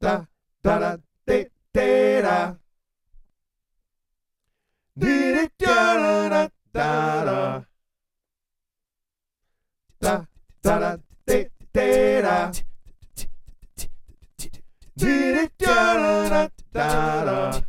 da da da de de da. Dee da da da da da. Da da da de de da. Dee da da da da.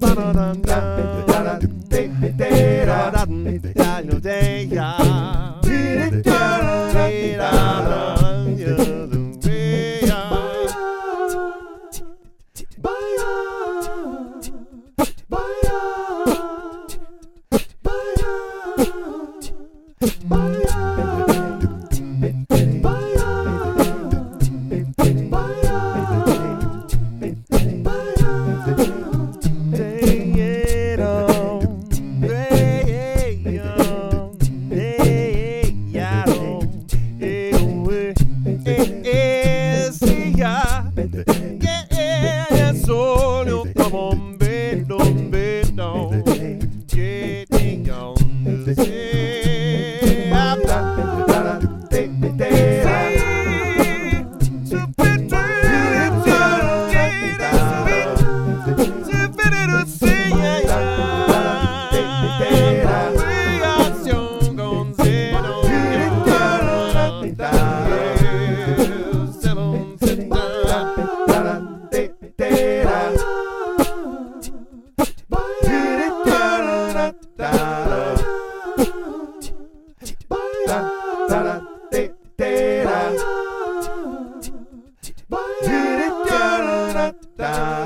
Ba ba ba ba. Da.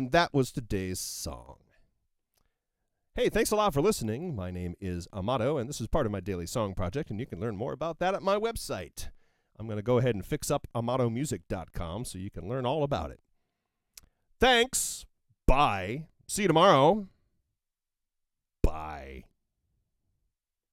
And that was today's song. Hey, thanks a lot for listening. My name is Amato, and this is part of my daily song project, and you can learn more about that at my website. I'm going to go ahead and fix up amatomusic.com so you can learn all about it. Thanks. Bye. See you tomorrow.